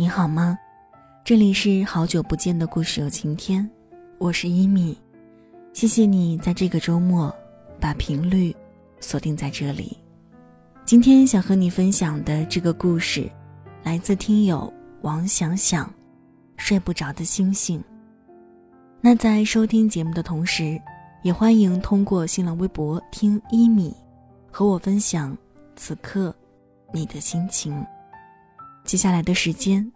你好吗？这里是好久不见的故事有晴天，我是一米，谢谢你在这个周末把频率锁定在这里。今天想和你分享的这个故事，来自听友王想想，睡不着的星星。那在收听节目的同时，也欢迎通过新浪微博听一米，和我分享此刻你的心情。接下来的时间，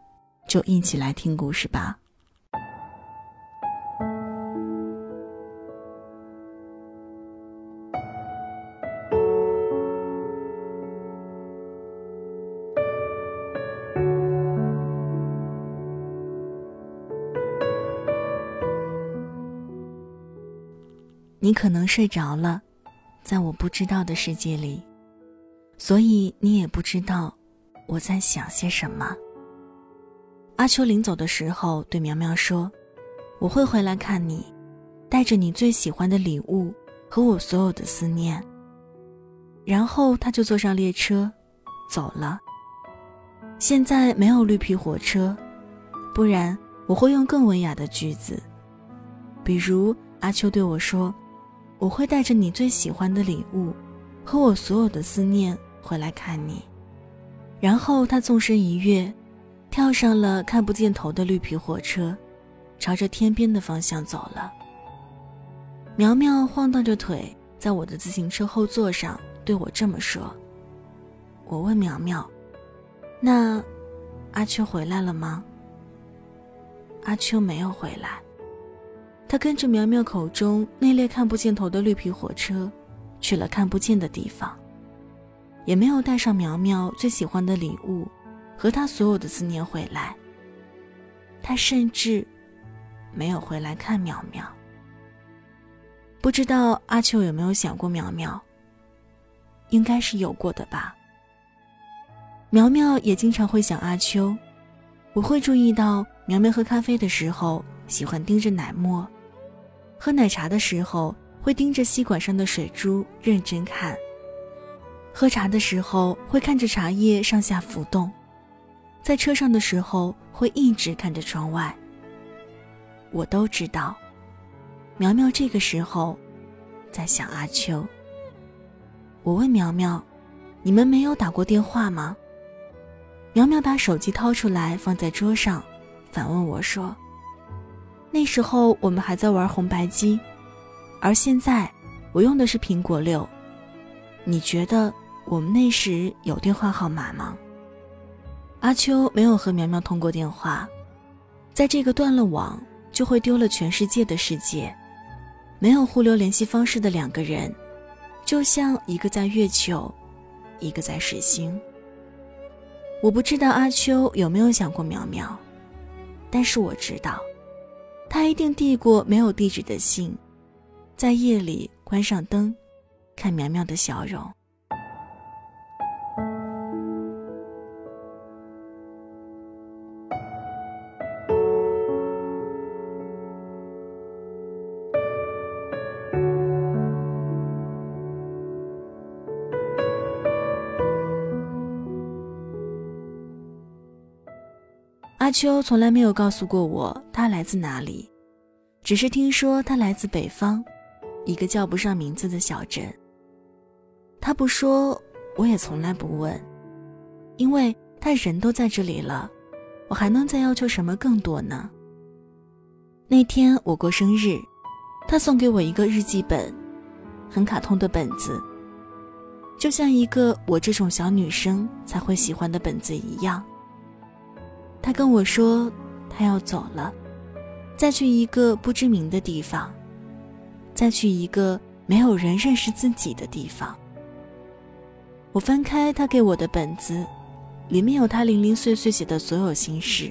就一起来听故事吧。你可能睡着了，在我不知道的世界里，所以你也不知道。我在想些什么？阿秋临走的时候对苗苗说：“我会回来看你，带着你最喜欢的礼物和我所有的思念。”然后他就坐上列车，走了。现在没有绿皮火车，不然我会用更文雅的句子，比如阿秋对我说：“我会带着你最喜欢的礼物和我所有的思念回来看你。”然后他纵身一跃，跳上了看不见头的绿皮火车，朝着天边的方向走了。苗苗晃荡着腿，在我的自行车后座上对我这么说。我问苗苗：“那阿秋回来了吗？”阿秋没有回来，他跟着苗苗口中那列看不见头的绿皮火车，去了看不见的地方。也没有带上苗苗最喜欢的礼物，和他所有的思念回来。他甚至没有回来看苗苗。不知道阿秋有没有想过苗苗？应该是有过的吧。苗苗也经常会想阿秋。我会注意到苗苗喝咖啡的时候喜欢盯着奶沫，喝奶茶的时候会盯着吸管上的水珠认真看。喝茶的时候会看着茶叶上下浮动，在车上的时候会一直看着窗外。我都知道，苗苗这个时候在想阿秋。我问苗苗：“你们没有打过电话吗？”苗苗把手机掏出来放在桌上，反问我说：“那时候我们还在玩红白机，而现在我用的是苹果六，你觉得？”我们那时有电话号码吗？阿秋没有和苗苗通过电话，在这个断了网就会丢了全世界的世界，没有互留联系方式的两个人，就像一个在月球，一个在水星。我不知道阿秋有没有想过苗苗，但是我知道，他一定递过没有地址的信，在夜里关上灯，看苗苗的笑容。阿秋从来没有告诉过我他来自哪里，只是听说他来自北方，一个叫不上名字的小镇。他不说，我也从来不问，因为他人都在这里了，我还能再要求什么更多呢？那天我过生日，他送给我一个日记本，很卡通的本子，就像一个我这种小女生才会喜欢的本子一样。他跟我说，他要走了，再去一个不知名的地方，再去一个没有人认识自己的地方。我翻开他给我的本子，里面有他零零碎碎写的所有心事。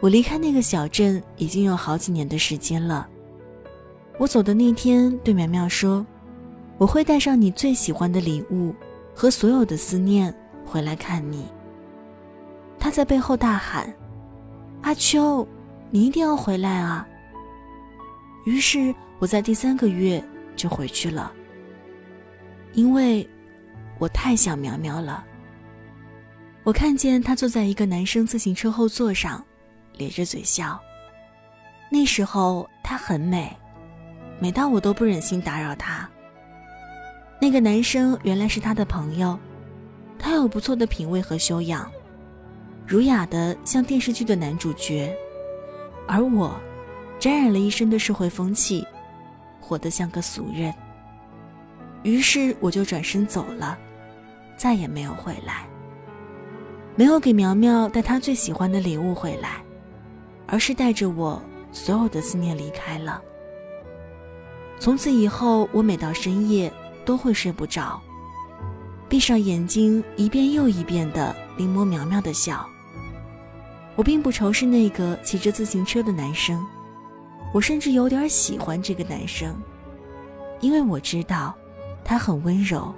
我离开那个小镇已经有好几年的时间了。我走的那天，对苗苗说：“我会带上你最喜欢的礼物和所有的思念回来看你。”他在背后大喊：“阿秋，你一定要回来啊！”于是我在第三个月就回去了，因为我太想苗苗了。我看见他坐在一个男生自行车后座上，咧着嘴笑。那时候他很美，美到我都不忍心打扰他。那个男生原来是他的朋友，他有不错的品味和修养，儒雅的像电视剧的男主角，而我，沾染了一身的社会风气，活得像个俗人。于是我就转身走了，再也没有回来。没有给苗苗带她最喜欢的礼物回来，而是带着我所有的思念离开了。从此以后，我每到深夜都会睡不着，闭上眼睛一遍又一遍的临摹苗苗的笑。我并不仇视那个骑着自行车的男生，我甚至有点喜欢这个男生，因为我知道他很温柔，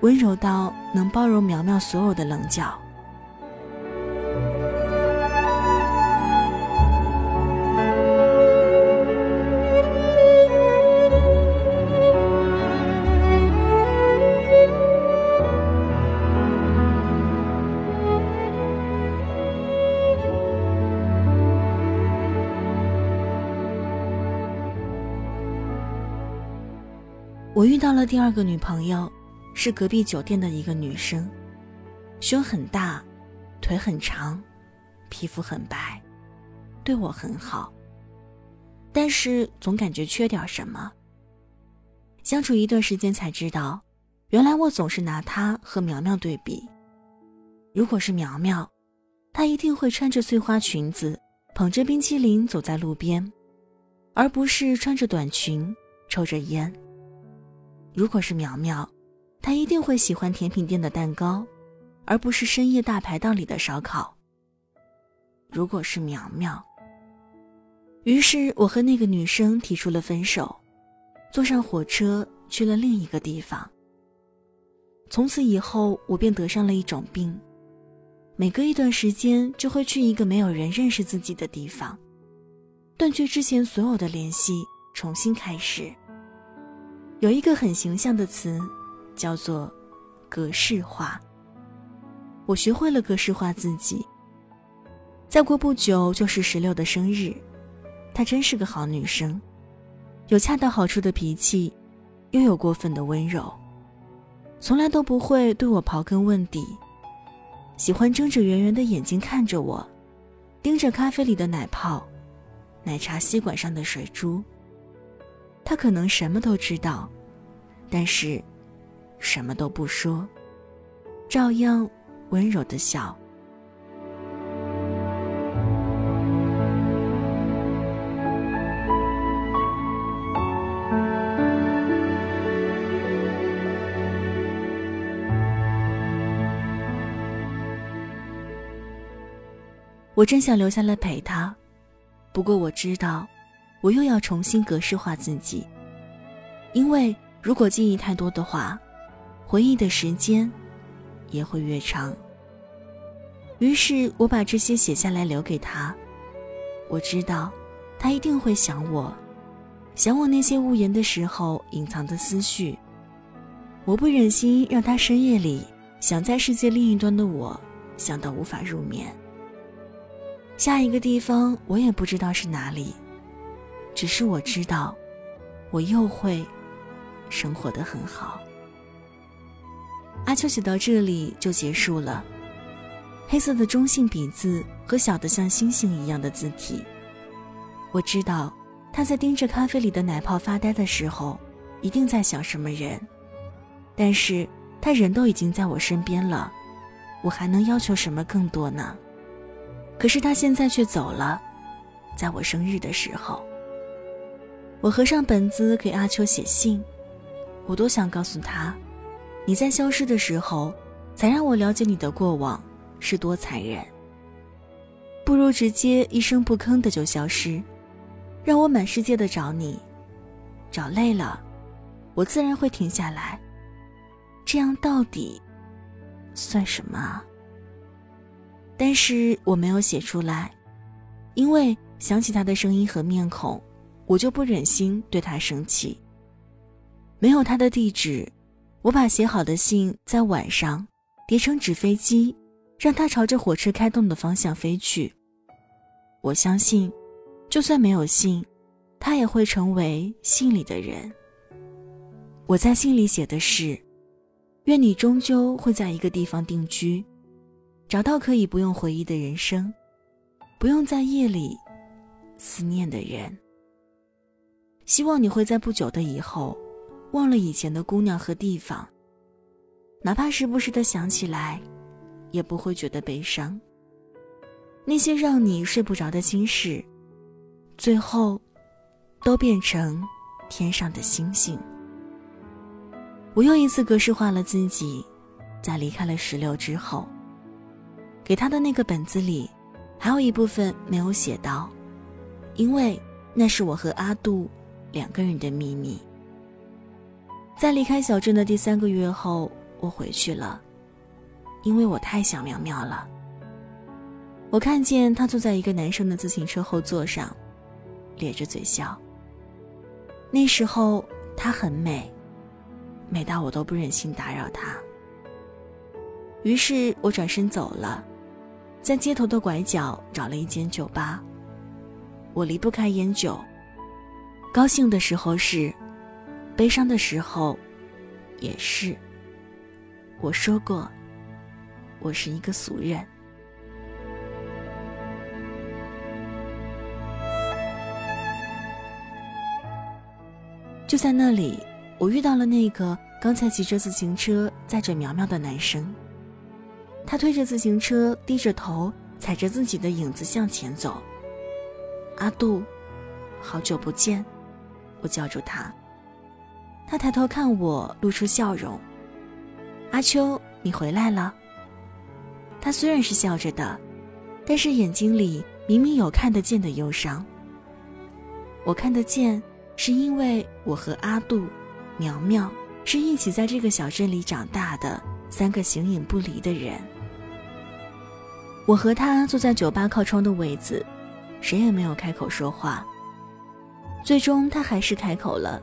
温柔到能包容苗苗所有的棱角。我遇到了第二个女朋友，是隔壁酒店的一个女生，胸很大，腿很长，皮肤很白，对我很好。但是总感觉缺点什么。相处一段时间才知道，原来我总是拿她和苗苗对比。如果是苗苗，她一定会穿着碎花裙子，捧着冰淇淋走在路边，而不是穿着短裙，抽着烟。如果是苗苗，她一定会喜欢甜品店的蛋糕，而不是深夜大排档里的烧烤。如果是苗苗，于是我和那个女生提出了分手，坐上火车去了另一个地方。从此以后，我便得上了一种病，每隔一段时间就会去一个没有人认识自己的地方，断绝之前所有的联系，重新开始。有一个很形象的词，叫做“格式化”。我学会了格式化自己。再过不久就是石榴的生日，她真是个好女生，有恰到好处的脾气，又有过分的温柔，从来都不会对我刨根问底，喜欢睁着圆圆的眼睛看着我，盯着咖啡里的奶泡，奶茶吸管上的水珠。他可能什么都知道，但是什么都不说，照样温柔的笑。我真想留下来陪他，不过我知道。我又要重新格式化自己，因为如果记忆太多的话，回忆的时间也会越长。于是我把这些写下来留给他，我知道他一定会想我，想我那些无言的时候隐藏的思绪。我不忍心让他深夜里想在世界另一端的我想到无法入眠。下一个地方我也不知道是哪里。只是我知道，我又会生活的很好。阿秋写到这里就结束了，黑色的中性笔字和小的像星星一样的字体。我知道他在盯着咖啡里的奶泡发呆的时候，一定在想什么人。但是他人都已经在我身边了，我还能要求什么更多呢？可是他现在却走了，在我生日的时候。我合上本子给阿秋写信，我多想告诉他，你在消失的时候，才让我了解你的过往是多残忍。不如直接一声不吭的就消失，让我满世界的找你，找累了，我自然会停下来。这样到底算什么？但是我没有写出来，因为想起他的声音和面孔。我就不忍心对他生气。没有他的地址，我把写好的信在晚上叠成纸飞机，让他朝着火车开动的方向飞去。我相信，就算没有信，他也会成为信里的人。我在信里写的是：愿你终究会在一个地方定居，找到可以不用回忆的人生，不用在夜里思念的人。希望你会在不久的以后，忘了以前的姑娘和地方，哪怕时不时的想起来，也不会觉得悲伤。那些让你睡不着的心事，最后，都变成天上的星星。我又一次格式化了自己，在离开了石榴之后，给他的那个本子里，还有一部分没有写到，因为那是我和阿杜。两个人的秘密。在离开小镇的第三个月后，我回去了，因为我太想苗苗了。我看见她坐在一个男生的自行车后座上，咧着嘴笑。那时候她很美，美到我都不忍心打扰她。于是我转身走了，在街头的拐角找了一间酒吧。我离不开烟酒。高兴的时候是，悲伤的时候也是。我说过，我是一个俗人。就在那里，我遇到了那个刚才骑着自行车载着苗苗的男生。他推着自行车，低着头，踩着自己的影子向前走。阿杜，好久不见。我叫住他，他抬头看我，露出笑容。阿秋，你回来了。他虽然是笑着的，但是眼睛里明明有看得见的忧伤。我看得见，是因为我和阿杜、苗苗是一起在这个小镇里长大的三个形影不离的人。我和他坐在酒吧靠窗的位子，谁也没有开口说话。最终，他还是开口了，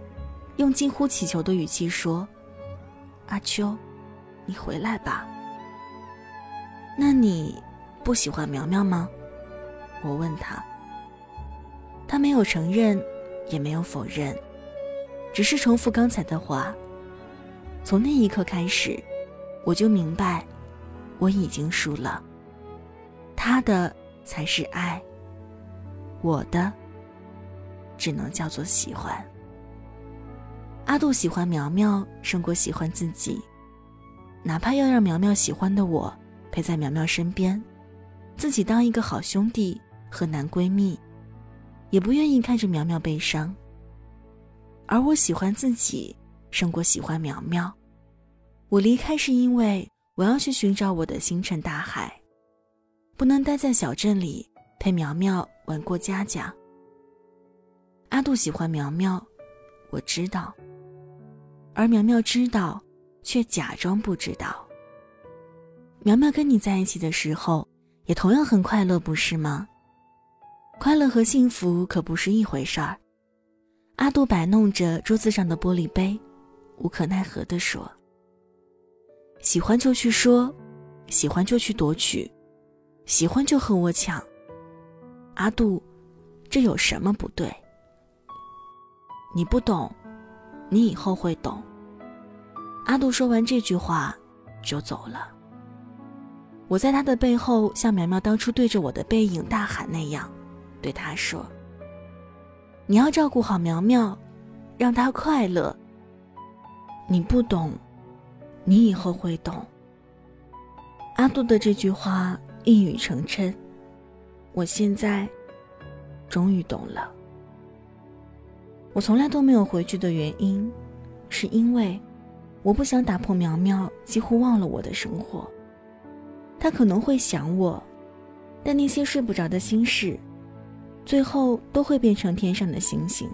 用近乎乞求的语气说：“阿秋，你回来吧。”那你不喜欢苗苗吗？我问他。他没有承认，也没有否认，只是重复刚才的话。从那一刻开始，我就明白，我已经输了。他的才是爱，我的。只能叫做喜欢。阿杜喜欢苗苗胜过喜欢自己，哪怕要让苗苗喜欢的我陪在苗苗身边，自己当一个好兄弟和男闺蜜，也不愿意看着苗苗悲伤。而我喜欢自己胜过喜欢苗苗，我离开是因为我要去寻找我的星辰大海，不能待在小镇里陪苗苗玩过家家。阿杜喜欢苗苗，我知道。而苗苗知道，却假装不知道。苗苗跟你在一起的时候，也同样很快乐，不是吗？快乐和幸福可不是一回事儿。阿杜摆弄着桌子上的玻璃杯，无可奈何地说：“喜欢就去说，喜欢就去夺取，喜欢就和我抢。”阿杜，这有什么不对？你不懂，你以后会懂。阿杜说完这句话，就走了。我在他的背后，像苗苗当初对着我的背影大喊那样，对他说：“你要照顾好苗苗，让她快乐。你不懂，你以后会懂。”阿杜的这句话一语成谶，我现在终于懂了。我从来都没有回去的原因，是因为我不想打破苗苗几乎忘了我的生活。他可能会想我，但那些睡不着的心事，最后都会变成天上的星星。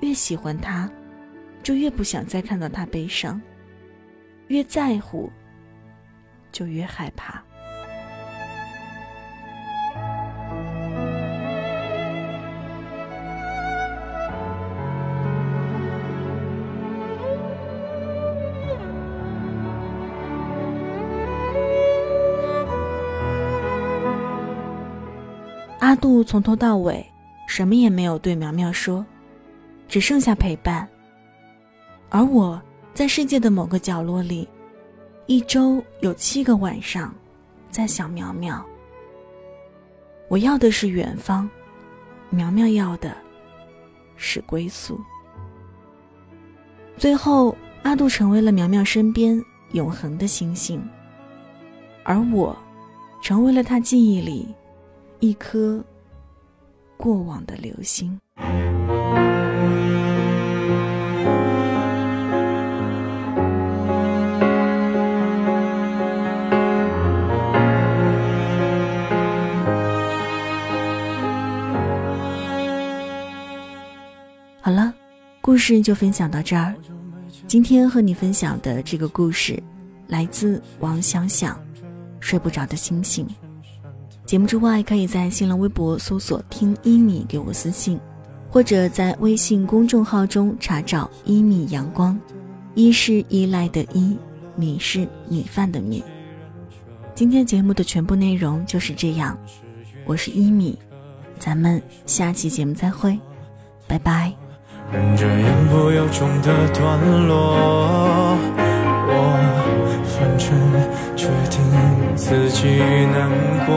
越喜欢他，就越不想再看到他悲伤；越在乎，就越害怕。杜从头到尾什么也没有对苗苗说，只剩下陪伴。而我在世界的某个角落里，一周有七个晚上，在想苗苗。我要的是远方，苗苗要的是归宿。最后，阿杜成为了苗苗身边永恒的星星，而我，成为了他记忆里一颗过往的流星。好了，故事就分享到这儿。今天和你分享的这个故事，来自王想想，《睡不着的星星》。节目之外，可以在新浪微博搜索“听一米”给我私信，或者在微信公众号中查找“一米阳光”。一是依赖的依，米是米饭的米。今天节目的全部内容就是这样。我是一米，咱们下期节目再会，拜拜。忍着言不由衷的段落，我反正决定自己难过。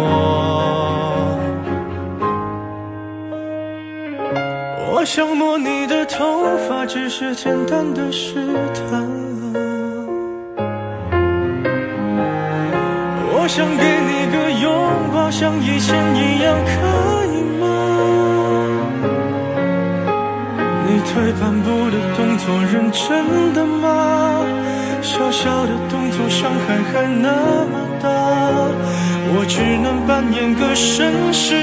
我想摸你的头发，只是简单的试探。我想给你个拥抱，像以前一样，可以吗？你退半步的动作认真的吗？小小的动作伤害还那么，我只能扮演个绅士，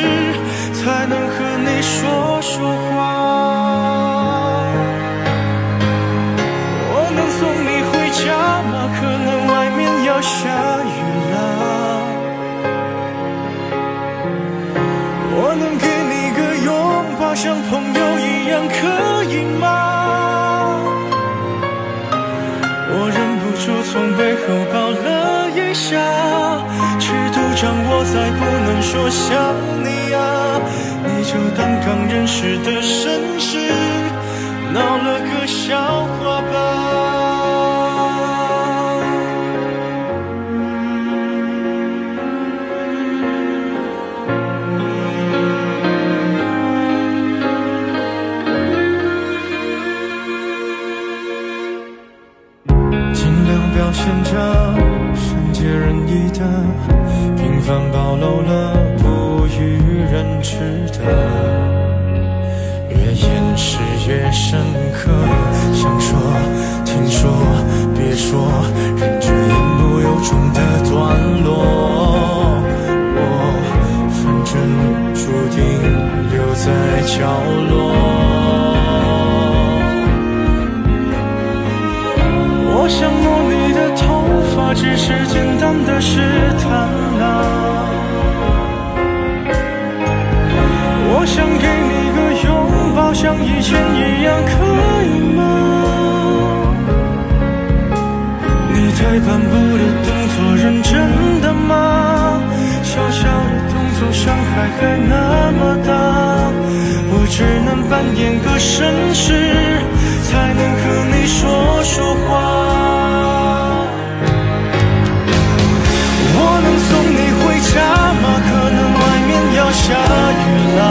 才能和你说说话。说想你啊，你就当刚认识的绅士，闹了前一样，可以吗？你退半步的动作认真的吗？小小的动作伤害还那么大，我只能扮演个绅士，才能和你说说话。我能送你回家吗？可能外面要下雨啦。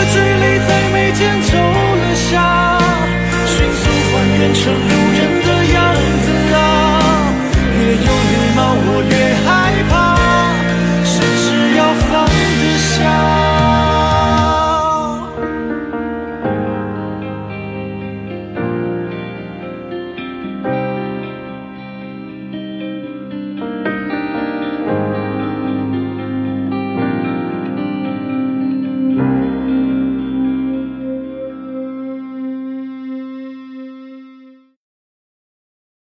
的距离在